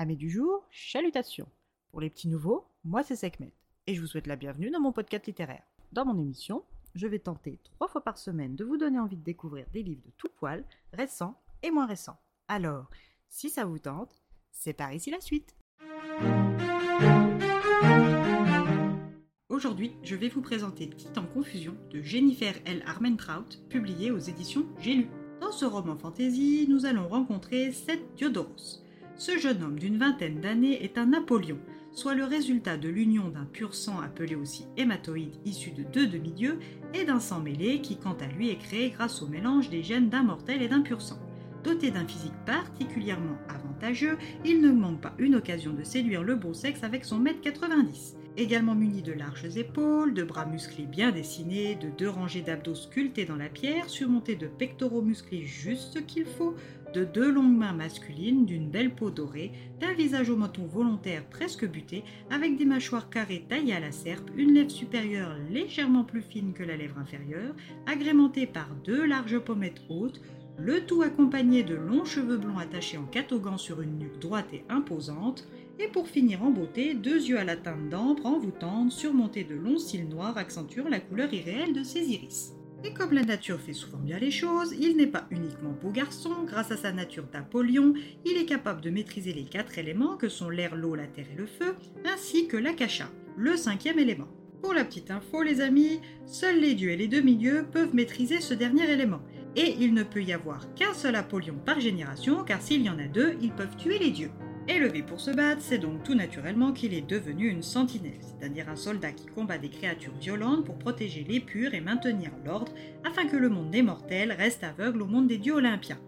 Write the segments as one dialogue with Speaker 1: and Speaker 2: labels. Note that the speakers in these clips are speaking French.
Speaker 1: Amis du jour, chalutations. Pour les petits nouveaux, moi c'est Sekhmet et je vous souhaite la bienvenue dans mon podcast littéraire. Dans mon émission, je vais tenter trois fois par semaine de vous donner envie de découvrir des livres de tout poil, récents et moins récents. Alors, si ça vous tente, c'est par ici la suite. Aujourd'hui, je vais vous présenter Titan Confusion de Jennifer L. Armentrout, publié aux éditions J'ai lu. Dans ce roman fantasy, nous allons rencontrer Seth Diodoros. Ce jeune homme d'une vingtaine d'années est un Napoléon, soit le résultat de l'union d'un pur sang appelé aussi hématoïde issu de deux demi-dieux et d'un sang mêlé qui quant à lui est créé grâce au mélange des gènes d'un mortel et d'un pur sang. Doté d'un physique particulièrement avantageux, il ne manque pas une occasion de séduire le beau sexe avec son mètre 90. Également muni de larges épaules, de bras musclés bien dessinés, de deux rangées d'abdos sculptés dans la pierre, surmontés de pectoraux musclés juste ce qu'il faut, de deux longues mains masculines, d'une belle peau dorée, d'un visage au menton volontaire presque buté, avec des mâchoires carrées taillées à la serpe, une lèvre supérieure légèrement plus fine que la lèvre inférieure, agrémentée par deux larges pommettes hautes, le tout accompagné de longs cheveux blonds attachés en catogan sur une nuque droite et imposante, et pour finir en beauté, deux yeux à la teinte d'ambre envoûtante, surmontés de longs cils noirs accentuant la couleur irréelle de ses iris. Et comme la nature fait souvent bien les choses, il n'est pas uniquement beau garçon, grâce à sa nature d'Apollyon, il est capable de maîtriser les quatre éléments que sont l'air, l'eau, la terre et le feu, ainsi que l'akasha, le cinquième élément. Pour la petite info les amis, seuls les dieux et les demi-dieux peuvent maîtriser ce dernier élément, et il ne peut y avoir qu'un seul Apollyon par génération, car s'il y en a deux, ils peuvent tuer les dieux. Élevé pour se battre, c'est donc tout naturellement qu'il est devenu une sentinelle, c'est-à-dire un soldat qui combat des créatures violentes pour protéger les purs et maintenir l'ordre afin que le monde des mortels reste aveugle au monde des dieux olympiens.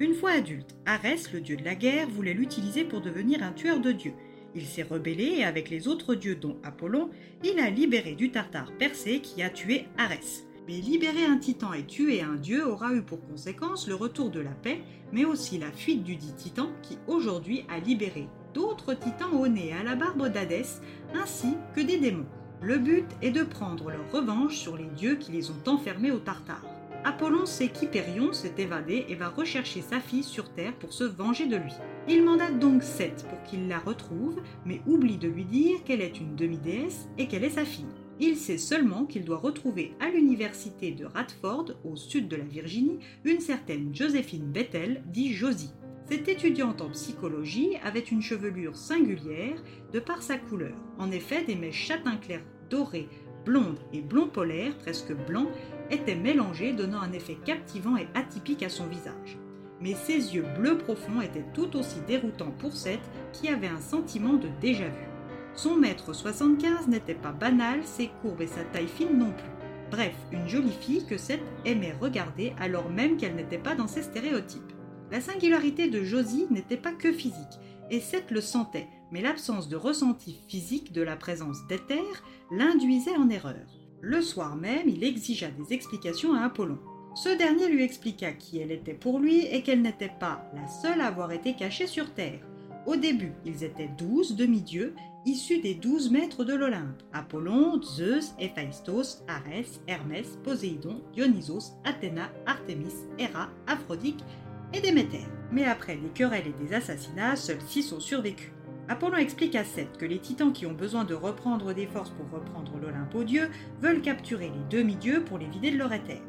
Speaker 1: Une fois adulte, Arès, le dieu de la guerre, voulait l'utiliser pour devenir un tueur de dieux. Il s'est rebellé et avec les autres dieux dont Apollon, il a libéré du Tartare Persée qui a tué Arès. Mais libérer un titan et tuer un dieu aura eu pour conséquence le retour de la paix, mais aussi la fuite du dit titan qui aujourd'hui a libéré d'autres titans au nez à la barbe d'Hadès, ainsi que des démons. Le but est de prendre leur revanche sur les dieux qui les ont enfermés au Tartare. Apollon sait qu'Hyperion s'est évadé et va rechercher sa fille sur Terre pour se venger de lui. Il mandate donc Seth pour qu'il la retrouve, mais oublie de lui dire qu'elle est une demi-déesse et qu'elle est sa fille. Il sait seulement qu'il doit retrouver à l'université de Radford, au sud de la Virginie, une certaine Joséphine Bethel, dit Josie. Cette étudiante en psychologie avait une chevelure singulière de par sa couleur. En effet, des mèches châtain clair dorées, blondes et blond polaire, presque blanc, étaient mélangées, donnant un effet captivant et atypique à son visage. Mais ses yeux bleus profonds étaient tout aussi déroutants pour Seth, qui avait un sentiment de déjà-vu. Son mètre 75 n'était pas banal, ses courbes et sa taille fine non plus. Bref, une jolie fille que Seth aimait regarder alors même qu'elle n'était pas dans ses stéréotypes. La singularité de Josie n'était pas que physique, et Seth le sentait, mais l'absence de ressenti physique de la présence d'Éther l'induisait en erreur. Le soir même, il exigea des explications à Apollon. Ce dernier lui expliqua qui elle était pour lui et qu'elle n'était pas la seule à avoir été cachée sur Terre. Au début, ils étaient douze demi-dieux issus des douze maîtres de l'Olympe Apollon, Zeus, Héphaïstos, Arès, Hermès, Poséidon, Dionysos, Athéna, Artémis, Héra, Aphrodite et Déméter. Mais après des querelles et des assassinats, seuls six ont survécu. Apollon explique à Seth que les titans qui ont besoin de reprendre des forces pour reprendre l'Olympe aux dieux veulent capturer les demi-dieux pour les vider de leur éther.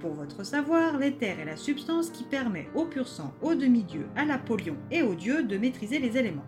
Speaker 1: Pour votre savoir, l'éther est la substance qui permet au pur sang, aux demi-dieux, à l'Apollon et aux dieux de maîtriser les éléments.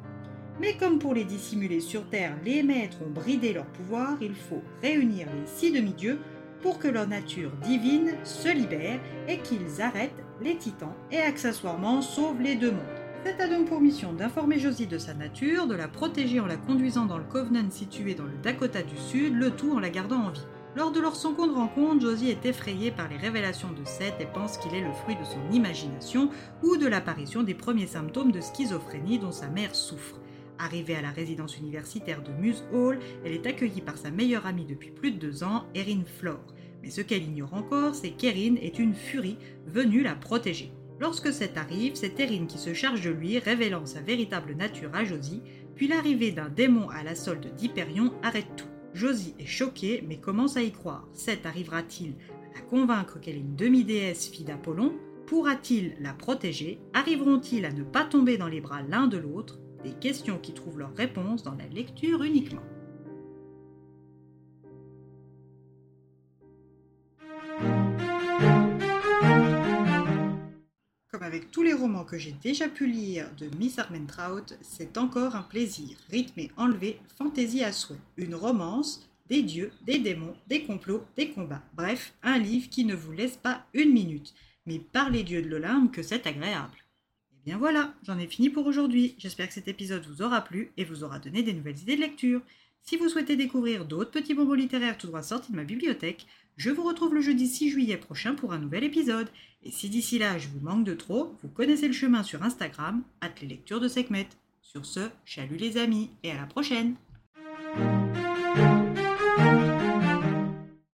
Speaker 1: Mais comme pour les dissimuler sur Terre, les maîtres ont bridé leur pouvoir, il faut réunir les six demi-dieux pour que leur nature divine se libère et qu'ils arrêtent les titans et accessoirement sauvent les deux mondes. C'est a donc pour mission d'informer Josie de sa nature, de la protéger en la conduisant dans le Covenant situé dans le Dakota du Sud, le tout en la gardant en vie. Lors de leur seconde rencontre, Josie est effrayée par les révélations de Seth et pense qu'il est le fruit de son imagination ou de l'apparition des premiers symptômes de schizophrénie dont sa mère souffre. Arrivée à la résidence universitaire de Muse Hall, elle est accueillie par sa meilleure amie depuis plus de deux ans, Erin Flore. Mais ce qu'elle ignore encore, c'est qu'Erin est une furie venue la protéger. Lorsque cet arrive, c'est Erin qui se charge de lui, révélant sa véritable nature à Josie, puis l'arrivée d'un démon à la solde d'Hyperion arrête tout. Josie est choquée, mais commence à y croire. Seth arrivera-t-il à la convaincre qu'elle est une demi-déesse fille d'Apollon? Pourra-t-il la protéger? Arriveront-ils à ne pas tomber dans les bras l'un de l'autre? Des questions qui trouvent leur réponse dans la lecture uniquement. Comme avec tous les romans que j'ai déjà pu lire de Miss Armentrout, c'est encore un plaisir, rythmé, enlevé, fantaisie à souhait. Une romance, des dieux, des démons, des complots, des combats. Bref, un livre qui ne vous laisse pas une minute. Mais par les dieux de l'Olympe que c'est agréable. Et bien voilà, j'en ai fini pour aujourd'hui. J'espère que cet épisode vous aura plu et vous aura donné des nouvelles idées de lecture. Si vous souhaitez découvrir d'autres petits bonbons littéraires tout droit sortis de ma bibliothèque, je vous retrouve le jeudi 6 juillet prochain pour un nouvel épisode. Et si d'ici là je vous manque de trop, vous connaissez le chemin sur Instagram, at les lectures de Sekhmet. Sur ce, chalut les amis et à la prochaine!